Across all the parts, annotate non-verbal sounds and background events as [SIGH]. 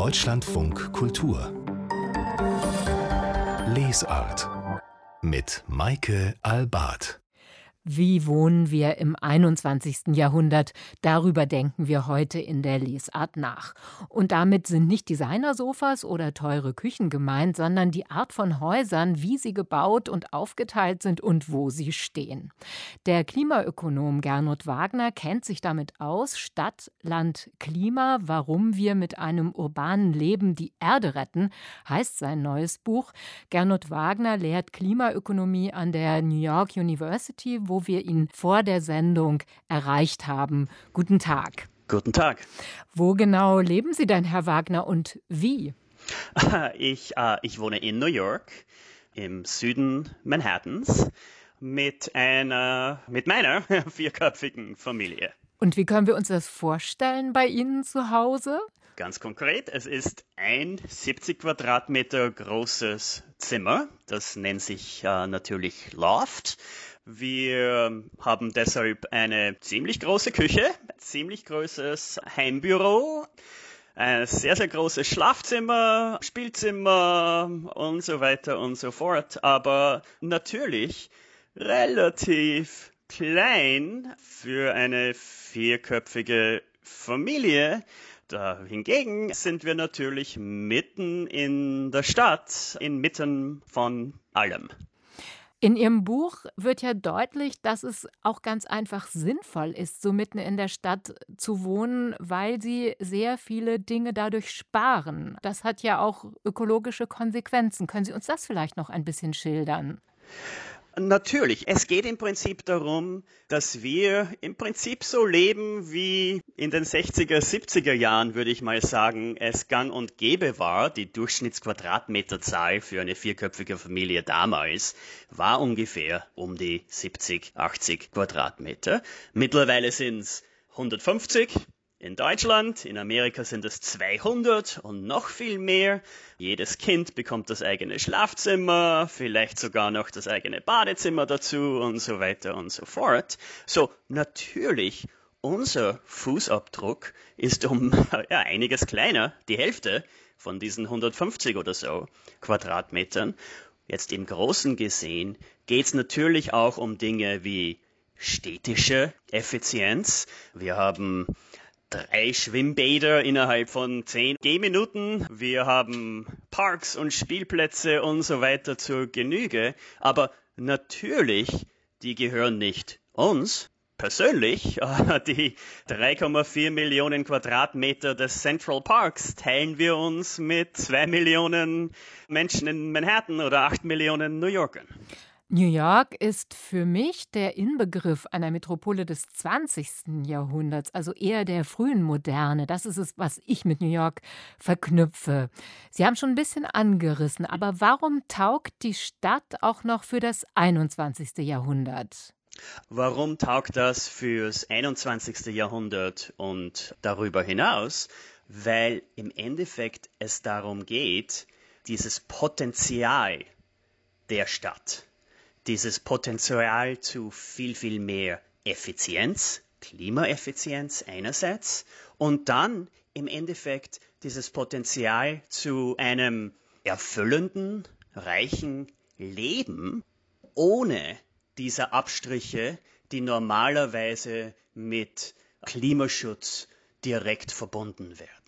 Deutschlandfunk Kultur. Lesart mit Maike Albart wie wohnen wir im 21. Jahrhundert? Darüber denken wir heute in der Lesart nach. Und damit sind nicht Designersofas oder teure Küchen gemeint, sondern die Art von Häusern, wie sie gebaut und aufgeteilt sind und wo sie stehen. Der Klimaökonom Gernot Wagner kennt sich damit aus, Stadt, Land, Klima, warum wir mit einem urbanen Leben die Erde retten, heißt sein neues Buch. Gernot Wagner lehrt Klimaökonomie an der New York University, wo wir ihn vor der Sendung erreicht haben. Guten Tag. Guten Tag. Wo genau leben Sie denn, Herr Wagner, und wie? [LAUGHS] Ich, äh, ich wohne in New York, im Süden Manhattans, mit einer, mit meiner [LAUGHS] vierköpfigen Familie. Und wie können wir uns das vorstellen bei Ihnen zu Hause? Ganz konkret, es ist ein 70 Quadratmeter großes Zimmer. Das nennt sich äh, natürlich Loft. Wir haben deshalb eine ziemlich große Küche, ziemlich großes Heimbüro, ein sehr, sehr großes Schlafzimmer, Spielzimmer und so weiter und so fort. Aber natürlich relativ klein für eine vierköpfige Familie. Da hingegen sind wir natürlich mitten in der Stadt, inmitten von allem. In Ihrem Buch wird ja deutlich, dass es auch ganz einfach sinnvoll ist, so mitten in der Stadt zu wohnen, weil Sie sehr viele Dinge dadurch sparen. Das hat ja auch ökologische Konsequenzen. Können Sie uns das vielleicht noch ein bisschen schildern? Natürlich. Es geht im Prinzip darum, dass wir im Prinzip so leben, wie in den 60er, 70er Jahren, würde ich mal sagen, es gang und gäbe war. Die Durchschnittsquadratmeterzahl für eine vierköpfige Familie damals war ungefähr um die 70, 80 Quadratmeter. Mittlerweile sind es 150, in Deutschland, in Amerika sind es 200 und noch viel mehr. Jedes Kind bekommt das eigene Schlafzimmer, vielleicht sogar noch das eigene Badezimmer dazu und so weiter und so fort. So, natürlich, unser Fußabdruck ist um [LAUGHS] ja, einiges kleiner, die Hälfte von diesen 150 oder so Quadratmetern. Jetzt im Großen gesehen geht es natürlich auch um Dinge wie städtische Effizienz. Wir haben drei Schwimmbäder innerhalb von zehn Gehminuten. Wir haben Parks und Spielplätze und so weiter zur Genüge. Aber natürlich, die gehören nicht uns. Persönlich, [LAUGHS] die 3,4 Millionen Quadratmeter des Central Parks teilen wir uns mit zwei Millionen Menschen in Manhattan oder acht Millionen New Yorkern. New York ist für mich der Inbegriff einer Metropole des 20. Jahrhunderts, also eher der frühen Moderne. Das ist es, was ich mit New York verknüpfe. Sie haben schon ein bisschen angerissen, aber warum taugt die Stadt auch noch für das 21. Jahrhundert? Warum taugt das fürs 21. Jahrhundert und darüber hinaus? Weil im Endeffekt es darum geht, dieses Potenzial der Stadt dieses Potenzial zu viel, viel mehr Effizienz, Klimaeffizienz einerseits und dann im Endeffekt dieses Potenzial zu einem erfüllenden, reichen Leben ohne diese Abstriche, die normalerweise mit Klimaschutz direkt verbunden werden.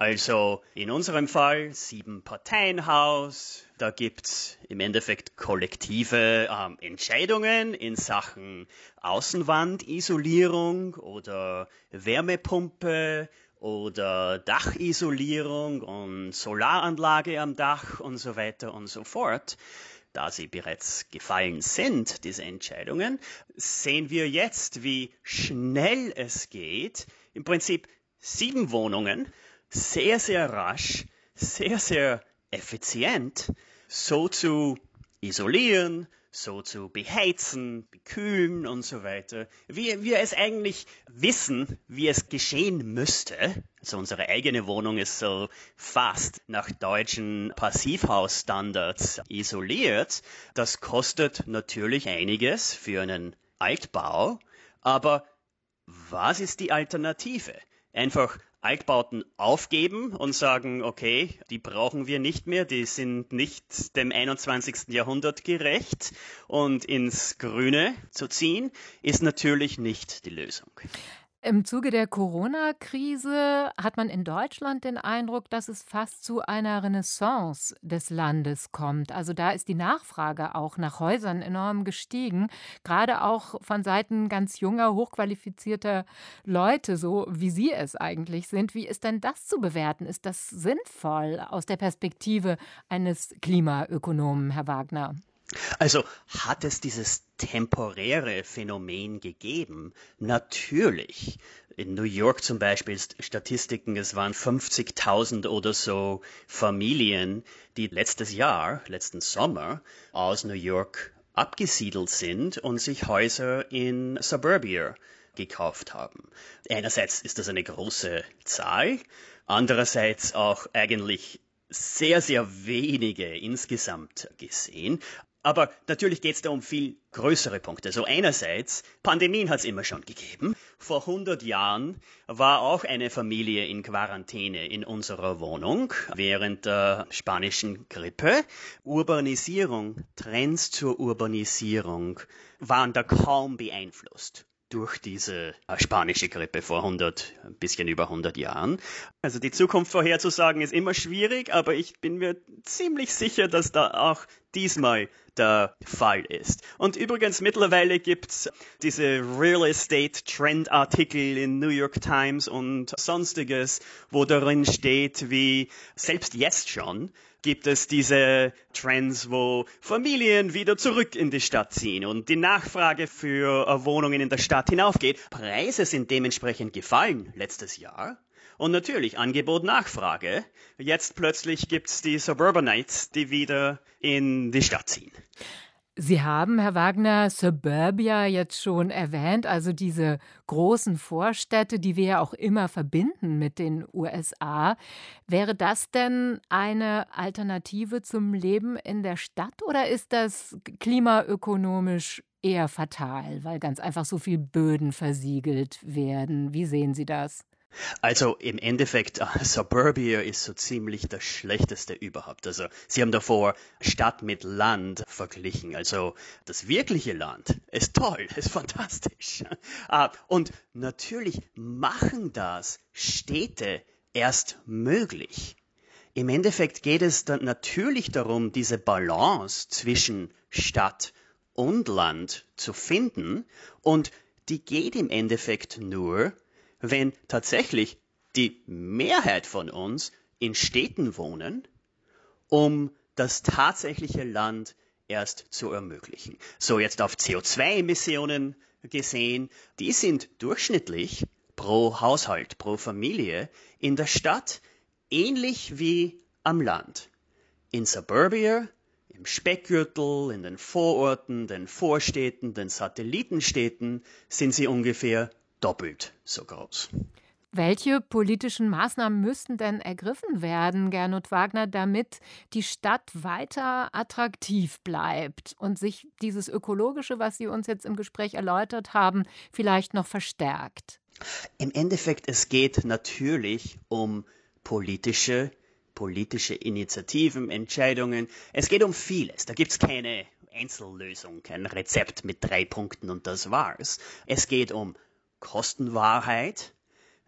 Also in unserem Fall sieben Parteienhaus. Da gibt's im Endeffekt kollektive ähm, Entscheidungen in Sachen Außenwandisolierung oder Wärmepumpe oder Dachisolierung und Solaranlage am Dach und so weiter und so fort. Da sie bereits gefallen sind, diese Entscheidungen, sehen wir jetzt, wie schnell es geht, im Prinzip sieben Wohnungen sehr, sehr rasch, sehr, sehr effizient so zu isolieren, so zu beheizen, bekühlen und so weiter, wie wir es eigentlich wissen, wie es geschehen müsste. Also unsere eigene Wohnung ist so fast nach deutschen Passivhausstandards isoliert. Das kostet natürlich einiges für einen Altbau, aber was ist die Alternative? Einfach Altbauten aufgeben und sagen, okay, die brauchen wir nicht mehr, die sind nicht dem 21. Jahrhundert gerecht und ins Grüne zu ziehen, ist natürlich nicht die Lösung. Im Zuge der Corona-Krise hat man in Deutschland den Eindruck, dass es fast zu einer Renaissance des Landes kommt. Also da ist die Nachfrage auch nach Häusern enorm gestiegen, gerade auch von Seiten ganz junger, hochqualifizierter Leute, so wie Sie es eigentlich sind. Wie ist denn das zu bewerten? Ist das sinnvoll aus der Perspektive eines Klimaökonomen, Herr Wagner? Also hat es dieses temporäre Phänomen gegeben? Natürlich. In New York zum Beispiel Statistiken, es waren 50.000 oder so Familien, die letztes Jahr, letzten Sommer aus New York abgesiedelt sind und sich Häuser in Suburbia gekauft haben. Einerseits ist das eine große Zahl, andererseits auch eigentlich sehr, sehr wenige insgesamt gesehen. Aber natürlich geht es da um viel größere Punkte. So einerseits, Pandemien hat es immer schon gegeben. Vor 100 Jahren war auch eine Familie in Quarantäne in unserer Wohnung während der spanischen Grippe. Urbanisierung, Trends zur Urbanisierung waren da kaum beeinflusst durch diese äh, spanische Grippe vor 100, ein bisschen über 100 Jahren. Also die Zukunft vorherzusagen ist immer schwierig, aber ich bin mir ziemlich sicher, dass da auch diesmal der Fall ist. Und übrigens, mittlerweile gibt's diese Real Estate Trend Artikel in New York Times und sonstiges, wo darin steht, wie selbst jetzt schon gibt es diese Trends, wo Familien wieder zurück in die Stadt ziehen und die Nachfrage für Wohnungen in der Stadt hinaufgeht. Preise sind dementsprechend gefallen letztes Jahr. Und natürlich Angebot, Nachfrage. Jetzt plötzlich gibt's die Suburbanites, die wieder in die Stadt ziehen. Sie haben, Herr Wagner, Suburbia jetzt schon erwähnt, also diese großen Vorstädte, die wir ja auch immer verbinden mit den USA. Wäre das denn eine Alternative zum Leben in der Stadt oder ist das klimaökonomisch eher fatal, weil ganz einfach so viel Böden versiegelt werden? Wie sehen Sie das? Also im Endeffekt, uh, Suburbia ist so ziemlich das Schlechteste überhaupt. Also Sie haben davor Stadt mit Land verglichen. Also das wirkliche Land ist toll, [LAUGHS] ist fantastisch. Uh, und natürlich machen das Städte erst möglich. Im Endeffekt geht es dann natürlich darum, diese Balance zwischen Stadt und Land zu finden. Und die geht im Endeffekt nur, wenn tatsächlich die Mehrheit von uns in Städten wohnen, um das tatsächliche Land erst zu ermöglichen. So jetzt auf CO2-Emissionen gesehen, die sind durchschnittlich pro Haushalt, pro Familie in der Stadt ähnlich wie am Land. In Suburbia, im Speckgürtel, in den Vororten, den Vorstädten, den Satellitenstädten sind sie ungefähr doppelt so groß. Welche politischen Maßnahmen müssten denn ergriffen werden, Gernot Wagner, damit die Stadt weiter attraktiv bleibt und sich dieses Ökologische, was Sie uns jetzt im Gespräch erläutert haben, vielleicht noch verstärkt? Im Endeffekt, es geht natürlich um politische, politische Initiativen, Entscheidungen. Es geht um vieles. Da gibt es keine Einzellösung, kein Rezept mit drei Punkten und das war's. Es geht um Kostenwahrheit,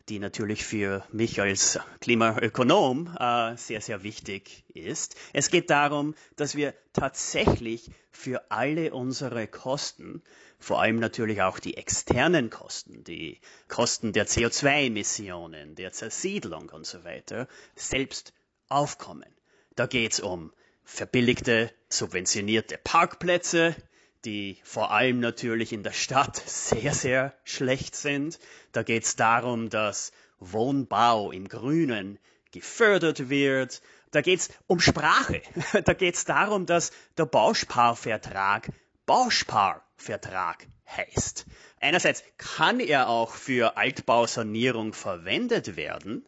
die natürlich für mich als Klimaökonom äh, sehr, sehr wichtig ist. Es geht darum, dass wir tatsächlich für alle unsere Kosten, vor allem natürlich auch die externen Kosten, die Kosten der CO2-Emissionen, der Zersiedlung und so weiter, selbst aufkommen. Da geht es um verbilligte, subventionierte Parkplätze, die vor allem natürlich in der Stadt sehr, sehr schlecht sind. Da geht es darum, dass Wohnbau im Grünen gefördert wird. Da geht es um Sprache. [LAUGHS] Da geht es darum, dass der Bausparvertrag Bausparvertrag heißt. Einerseits kann er auch für Altbausanierung verwendet werden,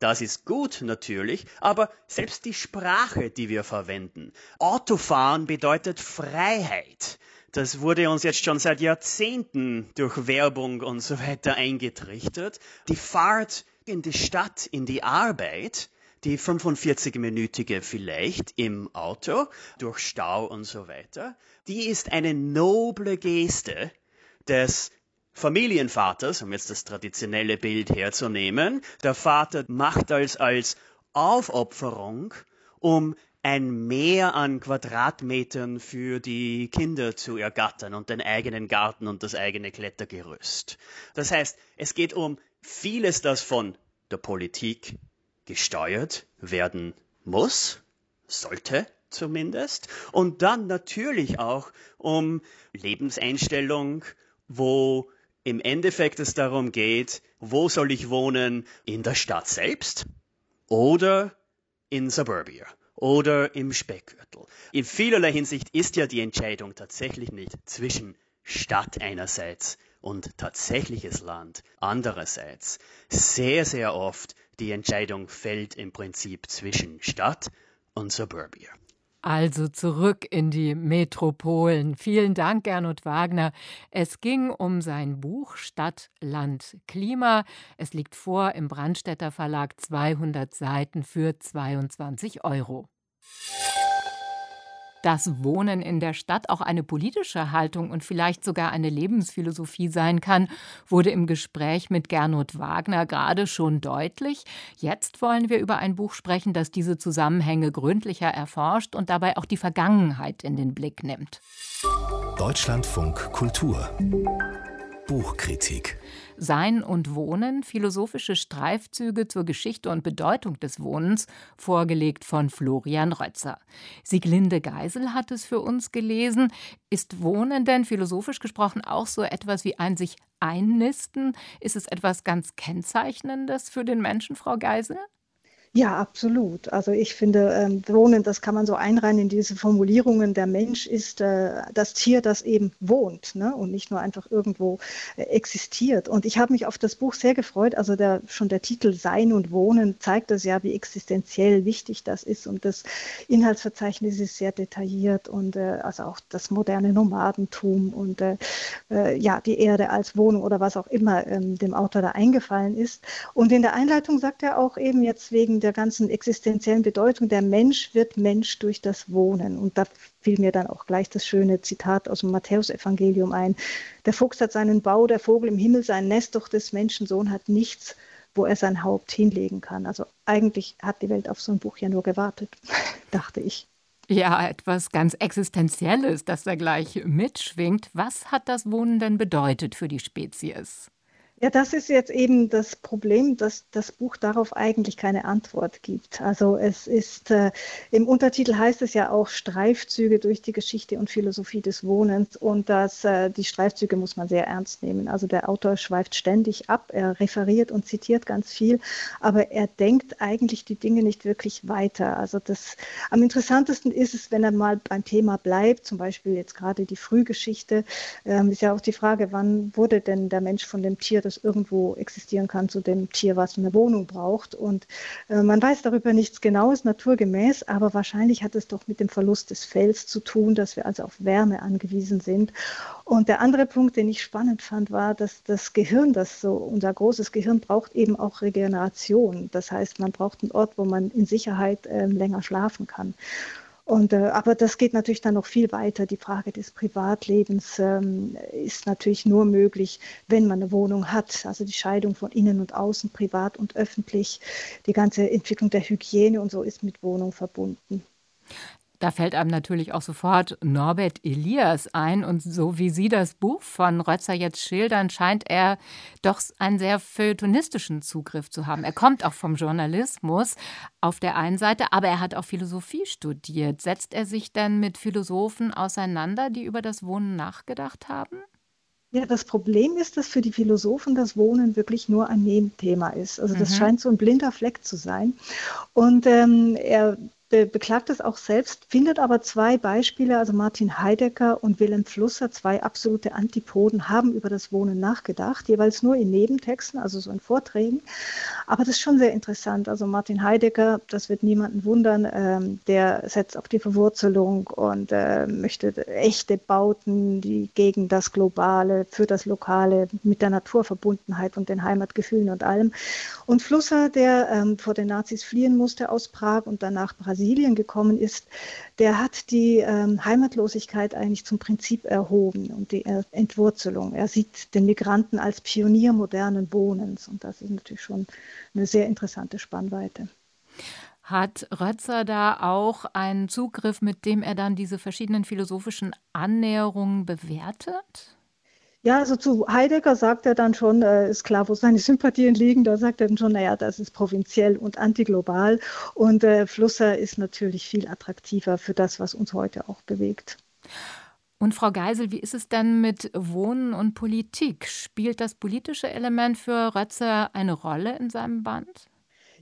das ist gut natürlich, aber selbst die Sprache, die wir verwenden. Autofahren bedeutet Freiheit. Das wurde uns jetzt schon seit Jahrzehnten durch Werbung und so weiter eingetrichtert. Die Fahrt in die Stadt, in die Arbeit, die 45-minütige vielleicht im Auto, durch Stau und so weiter, die ist eine noble Geste des Familienvaters, um jetzt das traditionelle Bild herzunehmen. Der Vater macht als, als Aufopferung, um ein Mehr an Quadratmetern für die Kinder zu ergattern und den eigenen Garten und das eigene Klettergerüst. Das heißt, es geht um vieles, das von der Politik gesteuert werden muss, sollte zumindest, und dann natürlich auch um Lebenseinstellung, wo im Endeffekt es darum geht, wo soll ich wohnen, in der Stadt selbst oder in Suburbia oder im Speckgürtel. In vielerlei Hinsicht ist ja die Entscheidung tatsächlich nicht zwischen Stadt einerseits und tatsächliches Land andererseits. Sehr, sehr oft die Entscheidung fällt im Prinzip zwischen Stadt und Suburbia. Also zurück in die Metropolen. Vielen Dank, Gernot Wagner. Es ging um sein Buch Stadt, Land, Klima. Es liegt vor im Brandstätter Verlag 200 Seiten für 22 Euro dass Wohnen in der Stadt auch eine politische Haltung und vielleicht sogar eine Lebensphilosophie sein kann, wurde im Gespräch mit Gernot Wagner gerade schon deutlich. Jetzt wollen wir über ein Buch sprechen, das diese Zusammenhänge gründlicher erforscht und dabei auch die Vergangenheit in den Blick nimmt. Deutschlandfunk Kultur Buchkritik sein und Wohnen, philosophische Streifzüge zur Geschichte und Bedeutung des Wohnens, vorgelegt von Florian Rötzer. Sieglinde Geisel hat es für uns gelesen. Ist Wohnen denn philosophisch gesprochen auch so etwas wie ein sich einnisten? Ist es etwas ganz Kennzeichnendes für den Menschen, Frau Geisel? Ja, absolut. Also ich finde, ähm, Wohnen, das kann man so einreihen in diese Formulierungen. Der Mensch ist äh, das Tier, das eben wohnt ne? und nicht nur einfach irgendwo äh, existiert. Und ich habe mich auf das Buch sehr gefreut. Also der, schon der Titel Sein und Wohnen zeigt das ja, wie existenziell wichtig das ist. Und das Inhaltsverzeichnis ist sehr detailliert und äh, also auch das moderne Nomadentum und äh, äh, ja, die Erde als Wohnung oder was auch immer ähm, dem Autor da eingefallen ist. Und in der Einleitung sagt er auch eben jetzt wegen der ganzen existenziellen Bedeutung, der Mensch wird Mensch durch das Wohnen. Und da fiel mir dann auch gleich das schöne Zitat aus dem Matthäusevangelium ein. Der Fuchs hat seinen Bau, der Vogel im Himmel sein Nest, doch des Menschensohn hat nichts, wo er sein Haupt hinlegen kann. Also eigentlich hat die Welt auf so ein Buch ja nur gewartet, [LAUGHS] dachte ich. Ja, etwas ganz Existenzielles, das da gleich mitschwingt. Was hat das Wohnen denn bedeutet für die Spezies? Ja, das ist jetzt eben das Problem, dass das Buch darauf eigentlich keine Antwort gibt. Also es ist, äh, im Untertitel heißt es ja auch Streifzüge durch die Geschichte und Philosophie des Wohnens und das, äh, die Streifzüge muss man sehr ernst nehmen. Also der Autor schweift ständig ab, er referiert und zitiert ganz viel, aber er denkt eigentlich die Dinge nicht wirklich weiter. Also das, am interessantesten ist es, wenn er mal beim Thema bleibt, zum Beispiel jetzt gerade die Frühgeschichte, äh, ist ja auch die Frage, wann wurde denn der Mensch von dem Tier das irgendwo existieren kann zu dem Tier, was eine Wohnung braucht. Und äh, man weiß darüber nichts Genaues, naturgemäß, aber wahrscheinlich hat es doch mit dem Verlust des Fells zu tun, dass wir also auf Wärme angewiesen sind. Und der andere Punkt, den ich spannend fand, war, dass das Gehirn, das so unser großes Gehirn braucht eben auch Regeneration. Das heißt, man braucht einen Ort, wo man in Sicherheit äh, länger schlafen kann. Und, äh, aber das geht natürlich dann noch viel weiter. Die Frage des Privatlebens ähm, ist natürlich nur möglich, wenn man eine Wohnung hat. Also die Scheidung von innen und außen, privat und öffentlich, die ganze Entwicklung der Hygiene und so ist mit Wohnung verbunden. Da fällt einem natürlich auch sofort Norbert Elias ein. Und so wie Sie das Buch von Rötzer jetzt schildern, scheint er doch einen sehr feuilletonistischen Zugriff zu haben. Er kommt auch vom Journalismus auf der einen Seite, aber er hat auch Philosophie studiert. Setzt er sich denn mit Philosophen auseinander, die über das Wohnen nachgedacht haben? Ja, das Problem ist, dass für die Philosophen das Wohnen wirklich nur ein Nebenthema ist. Also das mhm. scheint so ein blinder Fleck zu sein. Und ähm, er be beklagt es auch selbst, findet aber zwei Beispiele, also Martin Heidegger und Wilhelm Flusser, zwei absolute Antipoden, haben über das Wohnen nachgedacht, jeweils nur in Nebentexten, also so in Vorträgen. Aber das ist schon sehr interessant. Also Martin Heidegger, das wird niemanden wundern, ähm, der setzt auf die Verwurzelung und äh, möchte echte Bauten, die gegen das Globale, für das Lokale, mit der Naturverbundenheit und den Heimatgefühlen und allem. Und Flusser, der ähm, vor den Nazis fliehen musste aus Prag und danach Brasilien gekommen ist, der hat die ähm, Heimatlosigkeit eigentlich zum Prinzip erhoben und die Entwurzelung. Er sieht den Migranten als Pionier modernen Wohnens und das ist natürlich schon eine sehr interessante Spannweite. Hat Rötzer da auch einen Zugriff, mit dem er dann diese verschiedenen philosophischen Annäherungen bewertet? Ja, also zu Heidegger sagt er dann schon, äh, ist klar, wo seine Sympathien liegen, da sagt er dann schon, naja, das ist provinziell und antiglobal. Und äh, Flusser ist natürlich viel attraktiver für das, was uns heute auch bewegt. Und Frau Geisel, wie ist es denn mit Wohnen und Politik? Spielt das politische Element für Rötzer eine Rolle in seinem Band?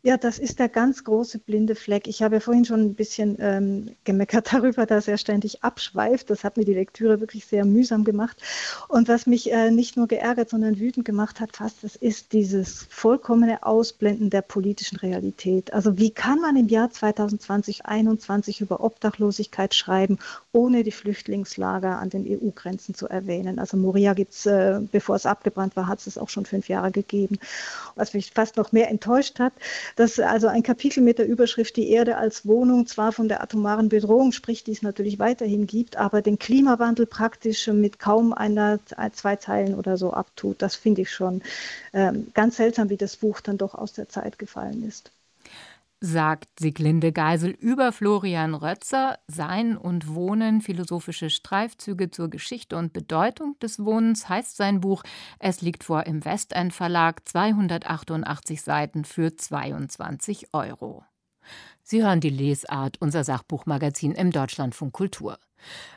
Ja, das ist der ganz große blinde Fleck. Ich habe ja vorhin schon ein bisschen ähm, gemeckert [LAUGHS] darüber, dass er ständig abschweift. Das hat mir die Lektüre wirklich sehr mühsam gemacht. Und was mich äh, nicht nur geärgert, sondern wütend gemacht hat, fast, das ist dieses vollkommene Ausblenden der politischen Realität. Also wie kann man im Jahr 2020, 2021 über Obdachlosigkeit schreiben, ohne die Flüchtlingslager an den EU-Grenzen zu erwähnen? Also Moria gibt es, äh, bevor es abgebrannt war, hat es auch schon fünf Jahre gegeben. Was mich fast noch mehr enttäuscht hat, dass also ein Kapitel mit der Überschrift Die Erde als Wohnung zwar von der atomaren Bedrohung spricht, die es natürlich weiterhin gibt, aber den Klimawandel praktisch mit kaum einer, zwei Zeilen oder so abtut. Das finde ich schon ähm, ganz seltsam, wie das Buch dann doch aus der Zeit gefallen ist sagt Sieglinde Geisel über Florian Rötzer, Sein und Wohnen, philosophische Streifzüge zur Geschichte und Bedeutung des Wohnens heißt sein Buch. Es liegt vor im Westend Verlag, 288 Seiten für 22 Euro. Sie hören die Lesart, unser Sachbuchmagazin im Deutschlandfunk Kultur.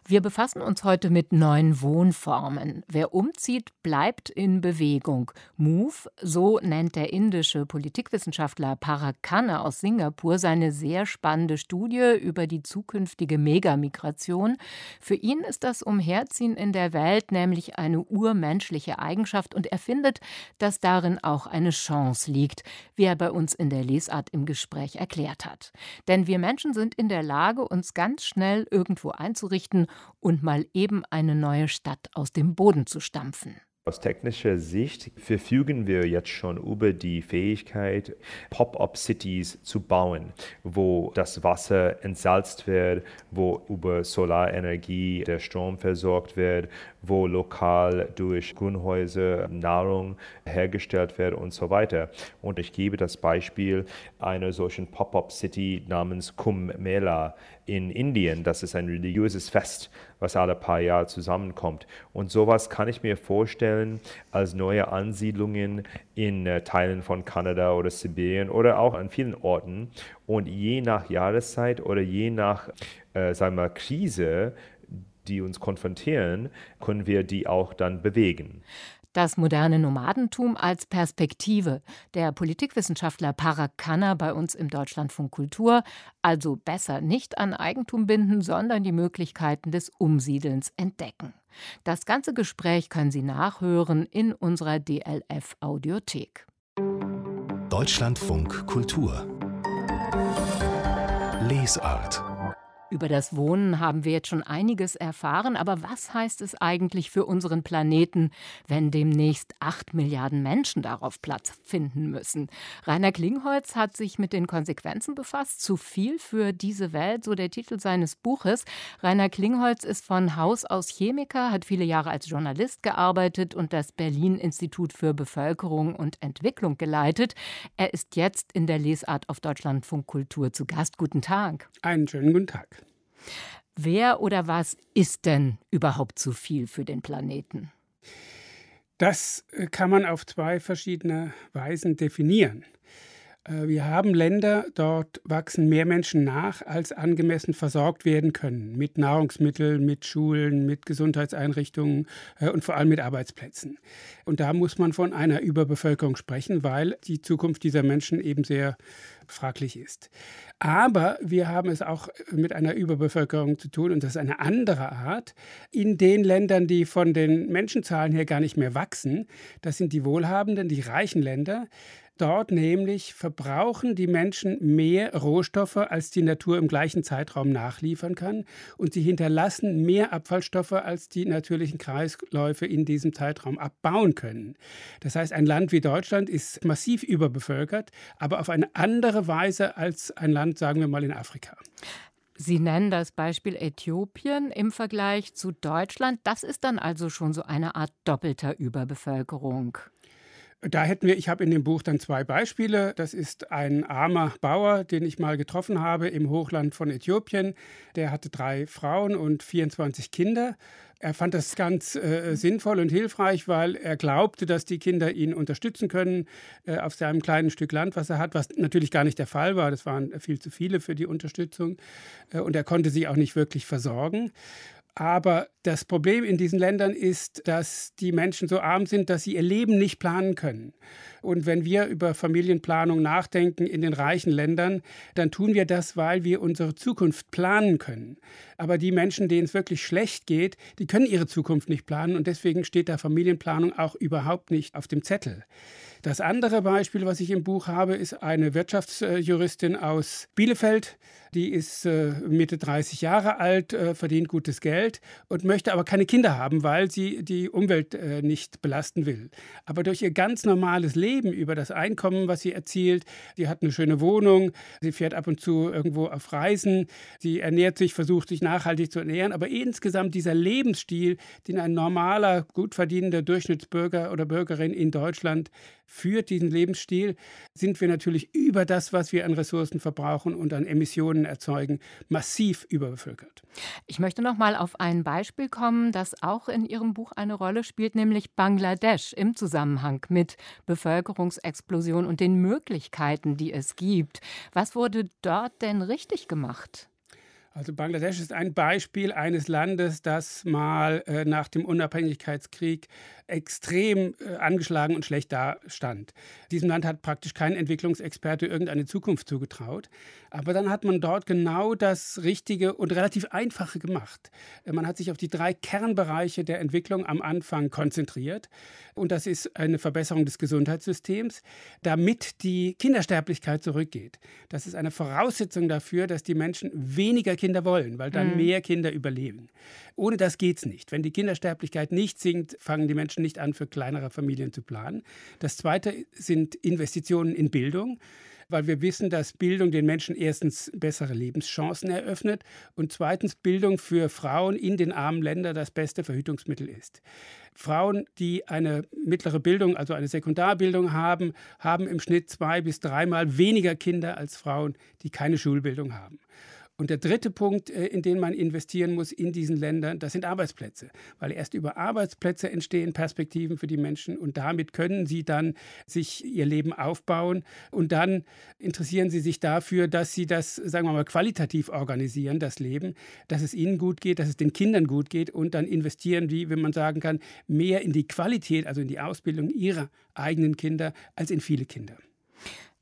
Wir befassen uns heute mit neuen Wohnformen. Wer umzieht, bleibt in Bewegung. Move, so nennt der indische Politikwissenschaftler Parakhanne aus Singapur seine sehr spannende Studie über die zukünftige Megamigration. Für ihn ist das Umherziehen in der Welt nämlich eine urmenschliche Eigenschaft und er findet, dass darin auch eine Chance liegt, wie er bei uns in der Lesart im Gespräch erklärt hat. Denn wir Menschen sind in der Lage, uns ganz schnell irgendwo einzurichten einzurichten und mal eben eine neue Stadt aus dem Boden zu stampfen. Aus technischer Sicht verfügen wir jetzt schon über die Fähigkeit, Pop-up-Cities zu bauen, wo das Wasser entsalzt wird, wo über Solarenergie der Strom versorgt wird, wo lokal durch Grünhäuser Nahrung hergestellt wird und so weiter. Und ich gebe das Beispiel einer solchen Pop-up-City namens Kumbh Mela in Indien. Das ist ein religiöses Fest, was alle paar Jahre zusammenkommt. Und sowas kann ich mir vorstellen als neue Ansiedlungen in äh, Teilen von Kanada oder Sibirien oder auch an vielen Orten. Und je nach Jahreszeit oder je nach äh, sagen wir, Krise, die uns konfrontieren, können wir die auch dann bewegen. Das moderne Nomadentum als Perspektive. Der Politikwissenschaftler Parag Khanna bei uns im Deutschlandfunk Kultur. Also besser nicht an Eigentum binden, sondern die Möglichkeiten des Umsiedelns entdecken. Das ganze Gespräch können Sie nachhören in unserer DLF Audiothek. Deutschlandfunk Kultur Lesart über das Wohnen haben wir jetzt schon einiges erfahren, aber was heißt es eigentlich für unseren Planeten, wenn demnächst acht Milliarden Menschen darauf Platz finden müssen? Rainer Klingholz hat sich mit den Konsequenzen befasst. Zu viel für diese Welt, so der Titel seines Buches. Rainer Klingholz ist von Haus aus Chemiker, hat viele Jahre als Journalist gearbeitet und das Berlin Institut für Bevölkerung und Entwicklung geleitet. Er ist jetzt in der Lesart auf Deutschlandfunk Kultur zu Gast. Guten Tag. Einen schönen guten Tag. Wer oder was ist denn überhaupt zu viel für den Planeten? Das äh, kann man auf zwei verschiedene Weisen definieren. Äh, wir haben Länder, dort wachsen mehr Menschen nach, als angemessen versorgt werden können. Mit Nahrungsmitteln, mit Schulen, mit Gesundheitseinrichtungen äh, und vor allem mit Arbeitsplätzen. Und da muss man von einer Überbevölkerung sprechen, weil die Zukunft dieser Menschen eben sehr fraglich ist. Aber wir haben es auch mit einer Überbevölkerung zu tun und das ist eine andere Art. In den Ländern, die von den Menschenzahlen her gar nicht mehr wachsen, das sind die wohlhabenden, die reichen Länder, Dort nämlich verbrauchen die Menschen mehr Rohstoffe, als die Natur im gleichen Zeitraum nachliefern kann. Und sie hinterlassen mehr Abfallstoffe, als die natürlichen Kreisläufe in diesem Zeitraum abbauen können. Das heißt, ein Land wie Deutschland ist massiv überbevölkert, aber auf eine andere Weise als ein Land, sagen wir mal, in Afrika. Sie nennen das Beispiel Äthiopien im Vergleich zu Deutschland. Das ist dann also schon so eine Art doppelter Überbevölkerung. Da hätten wir, ich habe in dem Buch dann zwei Beispiele. Das ist ein armer Bauer, den ich mal getroffen habe im Hochland von Äthiopien. Der hatte drei Frauen und 24 Kinder. Er fand das ganz äh, sinnvoll und hilfreich, weil er glaubte, dass die Kinder ihn unterstützen können äh, auf seinem kleinen Stück Land, was er hat, was natürlich gar nicht der Fall war. Das waren viel zu viele für die Unterstützung. Äh, und er konnte sie auch nicht wirklich versorgen. Aber das Problem in diesen Ländern ist, dass die Menschen so arm sind, dass sie ihr Leben nicht planen können. Und wenn wir über Familienplanung nachdenken in den reichen Ländern, dann tun wir das, weil wir unsere Zukunft planen können. Aber die Menschen, denen es wirklich schlecht geht, die können ihre Zukunft nicht planen und deswegen steht da Familienplanung auch überhaupt nicht auf dem Zettel. Das andere Beispiel, was ich im Buch habe, ist eine Wirtschaftsjuristin aus Bielefeld. Die ist äh, Mitte 30 Jahre alt, äh, verdient gutes Geld und möchte aber keine Kinder haben, weil sie die Umwelt äh, nicht belasten will. Aber durch ihr ganz normales Leben, über das Einkommen, was sie erzielt, sie hat eine schöne Wohnung, sie fährt ab und zu irgendwo auf Reisen, sie ernährt sich, versucht sich nachhaltig zu ernähren, aber insgesamt dieser Lebensstil, den ein normaler, gut verdienender Durchschnittsbürger oder Bürgerin in Deutschland führt, diesen Lebensstil, sind wir natürlich über das, was wir an Ressourcen verbrauchen und an Emissionen erzeugen, massiv überbevölkert. Ich möchte noch mal auf ein Beispiel kommen, das auch in Ihrem Buch eine Rolle spielt, nämlich Bangladesch im Zusammenhang mit Bevölkerungsexplosion und den Möglichkeiten, die es gibt. Was wurde dort denn richtig gemacht? Also Bangladesch ist ein Beispiel eines Landes, das mal äh, nach dem Unabhängigkeitskrieg extrem äh, angeschlagen und schlecht dastand. Diesem Land hat praktisch kein Entwicklungsexperte irgendeine Zukunft zugetraut. Aber dann hat man dort genau das Richtige und relativ Einfache gemacht. Äh, man hat sich auf die drei Kernbereiche der Entwicklung am Anfang konzentriert. Und das ist eine Verbesserung des Gesundheitssystems, damit die Kindersterblichkeit zurückgeht. Das ist eine Voraussetzung dafür, dass die Menschen weniger Kinder wollen, weil dann mhm. mehr Kinder überleben. Ohne das geht es nicht. Wenn die Kindersterblichkeit nicht sinkt, fangen die Menschen nicht an, für kleinere Familien zu planen. Das Zweite sind Investitionen in Bildung weil wir wissen, dass Bildung den Menschen erstens bessere Lebenschancen eröffnet und zweitens Bildung für Frauen in den armen Ländern das beste Verhütungsmittel ist. Frauen, die eine mittlere Bildung, also eine Sekundarbildung haben, haben im Schnitt zwei bis dreimal weniger Kinder als Frauen, die keine Schulbildung haben. Und der dritte Punkt, äh, in den man investieren muss in diesen Ländern, das sind Arbeitsplätze. Weil erst über Arbeitsplätze entstehen Perspektiven für die Menschen und damit können sie dann sich ihr Leben aufbauen und dann interessieren sie sich dafür, dass sie das, sagen wir mal, qualitativ organisieren, das Leben, dass es ihnen gut geht, dass es den Kindern gut geht und dann investieren die, wenn man sagen kann, mehr in die Qualität, also in die Ausbildung ihrer eigenen Kinder als in viele Kinder.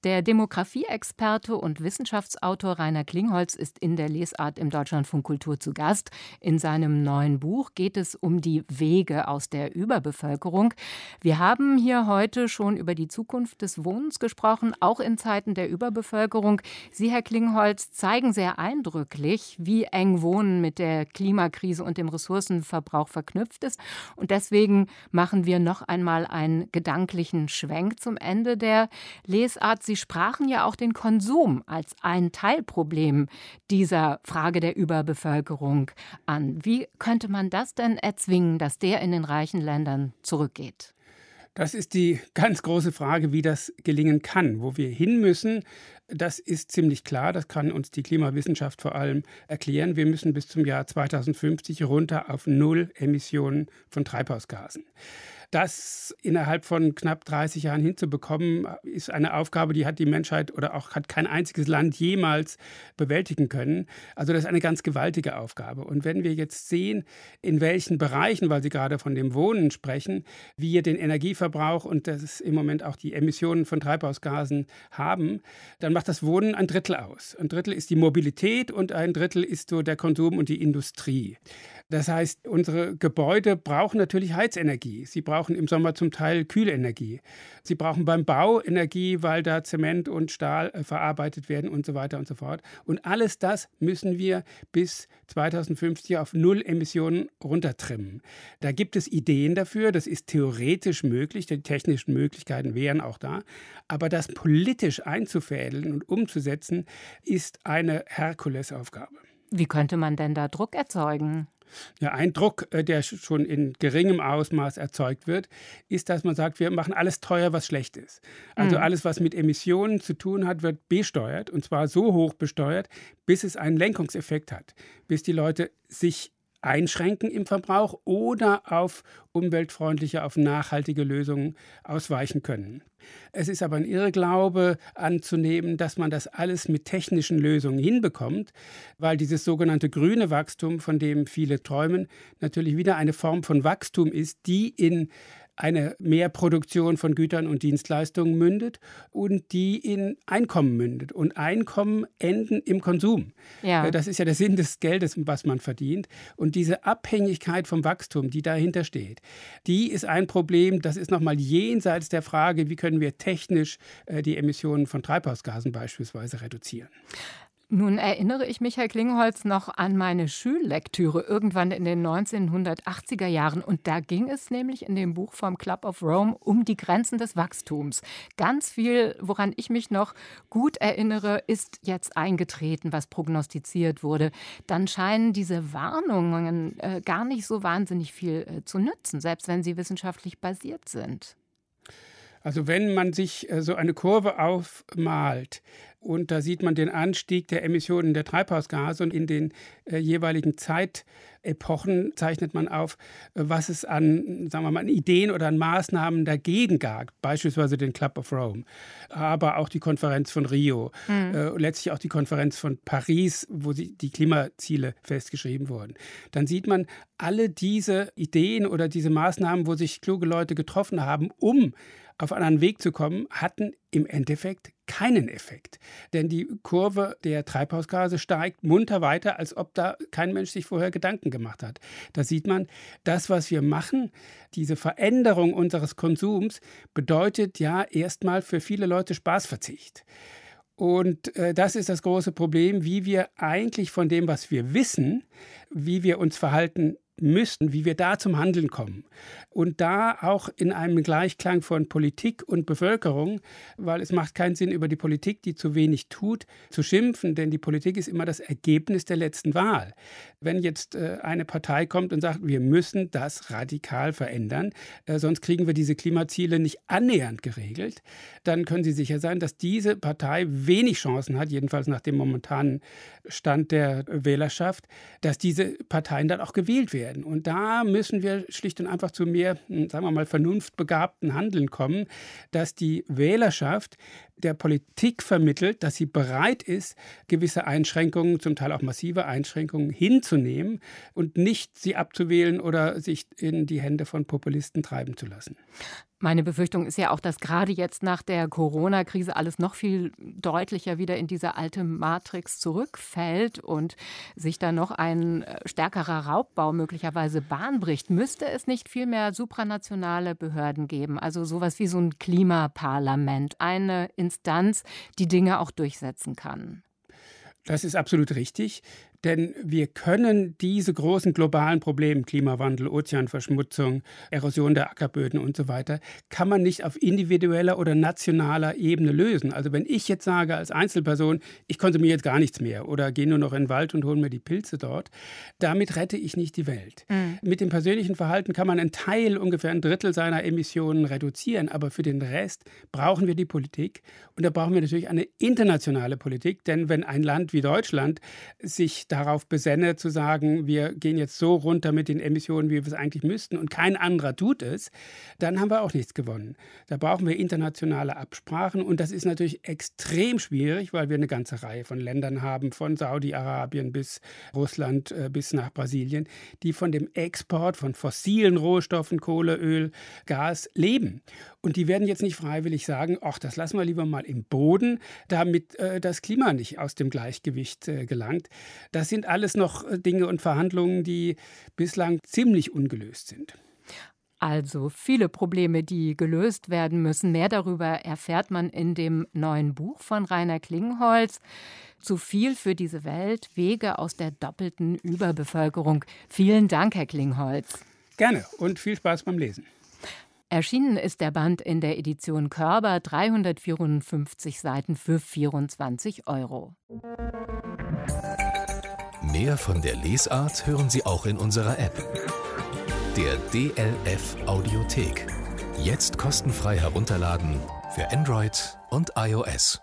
Der Demografieexperte und Wissenschaftsautor Rainer Klingholz ist in der Lesart im Deutschlandfunk Kultur zu Gast. In seinem neuen Buch geht es um die Wege aus der Überbevölkerung. Wir haben hier heute schon über die Zukunft des Wohnens gesprochen, auch in Zeiten der Überbevölkerung. Sie, Herr Klingholz, zeigen sehr eindrücklich, wie eng Wohnen mit der Klimakrise und dem Ressourcenverbrauch verknüpft ist. Und deswegen machen wir noch einmal einen gedanklichen Schwenk zum Ende der Lesart. Sie sprachen ja auch den Konsum als ein Teilproblem dieser Frage der Überbevölkerung an. Wie könnte man das denn erzwingen, dass der in den reichen Ländern zurückgeht? Das ist die ganz große Frage, wie das gelingen kann. Wo wir hin müssen, das ist ziemlich klar. Das kann uns die Klimawissenschaft vor allem erklären. Wir müssen bis zum Jahr 2050 runter auf Null Emissionen von Treibhausgasen. Das innerhalb von knapp 30 Jahren hinzubekommen, ist eine Aufgabe, die hat die Menschheit oder auch hat kein einziges Land jemals bewältigen können. Also das ist eine ganz gewaltige Aufgabe. Und wenn wir jetzt sehen, in welchen Bereichen, weil Sie gerade von dem Wohnen sprechen, wir den Energieverbrauch und das im Moment auch die Emissionen von Treibhausgasen haben, dann macht das Wohnen ein Drittel aus. Ein Drittel ist die Mobilität und ein Drittel ist so der Konsum und die Industrie. Das heißt, unsere Gebäude brauchen natürlich Heizenergie. Sie brauchen im Sommer zum Teil Kühlenergie. Sie brauchen beim Bau Energie, weil da Zement und Stahl äh, verarbeitet werden und so weiter und so fort. Und alles das müssen wir bis 2050 auf Null Emissionen runtertrimmen. Da gibt es Ideen dafür. Das ist theoretisch möglich. Die technischen Möglichkeiten wären auch da. Aber das politisch einzufädeln und umzusetzen, ist eine Herkulesaufgabe. Wie könnte man denn da Druck erzeugen? Ja, ein Druck, äh, der schon in geringem Ausmaß erzeugt wird, ist, dass man sagt, wir machen alles teuer, was schlecht ist. Also mhm. alles, was mit Emissionen zu tun hat, wird besteuert und zwar so hoch besteuert, bis es einen Lenkungseffekt hat, bis die Leute sich einschränken im Verbrauch oder auf umweltfreundliche, auf nachhaltige Lösungen ausweichen können. Es ist aber ein Irrglaube anzunehmen, dass man das alles mit technischen Lösungen hinbekommt, weil dieses sogenannte grüne Wachstum, von dem viele träumen, natürlich wieder eine Form von Wachstum ist, die in eine Mehrproduktion von Gütern und Dienstleistungen mündet und die in Einkommen mündet. Und Einkommen enden im Konsum. Ja. Äh, das ist ja der Sinn des Geldes, was man verdient. Und diese Abhängigkeit vom Wachstum, die dahinter steht, die ist ein Problem. Das ist nochmal jenseits der Frage, wie können wir technisch äh, die Emissionen von Treibhausgasen beispielsweise reduzieren. Nun erinnere ich mich, Herr Klingholz, noch an meine Schullektüre irgendwann in den 1980er Jahren. Und da ging es nämlich in dem Buch vom Club of Rome um die Grenzen des Wachstums. Ganz viel, woran ich mich noch gut erinnere, ist jetzt eingetreten, was prognostiziert wurde. Dann scheinen diese Warnungen äh, gar nicht so wahnsinnig viel äh, zu nützen, selbst wenn sie wissenschaftlich basiert sind. Also wenn man sich äh, so eine Kurve aufmalt, und da sieht man den Anstieg der Emissionen der Treibhausgase und in den äh, jeweiligen Zeitepochen zeichnet man auf, äh, was es an, sagen wir mal, an Ideen oder an Maßnahmen dagegen gab. Beispielsweise den Club of Rome, aber auch die Konferenz von Rio, mhm. letztlich auch die Konferenz von Paris, wo die Klimaziele festgeschrieben wurden. Dann sieht man alle diese Ideen oder diese Maßnahmen, wo sich kluge Leute getroffen haben, um auf einen Weg zu kommen, hatten im Endeffekt keinen Effekt. Denn die Kurve der Treibhausgase steigt munter weiter, als ob da kein Mensch sich vorher Gedanken gemacht hat. Da sieht man, das, was wir machen, diese Veränderung unseres Konsums, bedeutet ja erstmal für viele Leute Spaßverzicht. Und äh, das ist das große Problem, wie wir eigentlich von dem, was wir wissen, wie wir uns verhalten müssten, wie wir da zum Handeln kommen. Und da auch in einem Gleichklang von Politik und Bevölkerung, weil es macht keinen Sinn, über die Politik, die zu wenig tut, zu schimpfen, denn die Politik ist immer das Ergebnis der letzten Wahl. Wenn jetzt äh, eine Partei kommt und sagt, wir müssen das radikal verändern, äh, sonst kriegen wir diese Klimaziele nicht annähernd geregelt, dann können Sie sicher sein, dass diese Partei wenig Chancen hat, jedenfalls nach dem momentanen Stand der Wählerschaft, dass diese Parteien dann auch gewählt werden werden. Und da müssen wir schlicht und einfach zu mehr, hm, sagen wir mal, vernunftbegabten Handeln kommen, dass die Wählerschaft der Politik vermittelt, dass sie bereit ist, gewisse Einschränkungen, zum Teil auch massive Einschränkungen hinzunehmen und nicht sie abzuwählen oder sich in die Hände von Populisten treiben zu lassen. Meine Befürchtung ist ja auch, dass gerade jetzt nach der Corona-Krise alles noch viel deutlicher wieder in diese alte Matrix zurückfällt und sich da noch ein äh, stärkerer Raubbau möglicherweise Bahn bricht. Müsste es nicht viel mehr supranationale Behörden geben, also sowas wie so ein Klimaparlament, eine Instanz, die Dinge auch durchsetzen kann? Das ist absolut richtig. Denn wir können diese großen globalen Probleme, Klimawandel, Ozeanverschmutzung, Erosion der Ackerböden und so weiter, kann man nicht auf individueller oder nationaler Ebene lösen. Also wenn ich jetzt sage als Einzelperson, ich konsumiere jetzt gar nichts mehr oder gehe nur noch in den Wald und hole mir die Pilze dort, damit rette ich nicht die Welt. Mhm. Mit dem persönlichen Verhalten kann man einen Teil, ungefähr ein Drittel seiner Emissionen reduzieren, aber für den Rest brauchen wir die Politik und da brauchen wir natürlich eine internationale Politik, denn wenn ein Land wie Deutschland sich darauf besenne, zu sagen, wir gehen jetzt so runter mit den Emissionen, wie wir es eigentlich müssten und kein anderer tut es, dann haben wir auch nichts gewonnen. Da brauchen wir internationale Absprachen und das ist natürlich extrem schwierig, weil wir eine ganze Reihe von Ländern haben, von Saudi-Arabien bis Russland äh, bis nach Brasilien, die von dem Export von fossilen Rohstoffen, Kohle, Öl, Gas leben. Und die werden jetzt nicht freiwillig sagen, ach, das lassen wir lieber mal im Boden, damit äh, das Klima nicht aus dem Gleichgewicht äh, gelangt. Das sind alles noch äh, Dinge und Verhandlungen, die bislang ziemlich ungelöst sind. Also viele Probleme, die gelöst werden müssen. Mehr darüber erfährt man in dem neuen Buch von Rainer Klingenholz. Zu viel für diese Welt, Wege aus der doppelten Überbevölkerung. Vielen Dank, Herr Klingholz. Gerne und viel Spaß beim Lesen. Erschienen ist der Band in der Edition Körber, 354 Seiten für 24 Euro. Mehr von der Lesart hören Sie auch in unserer App. Der DLF Audiothek. Jetzt kostenfrei herunterladen für Android und iOS.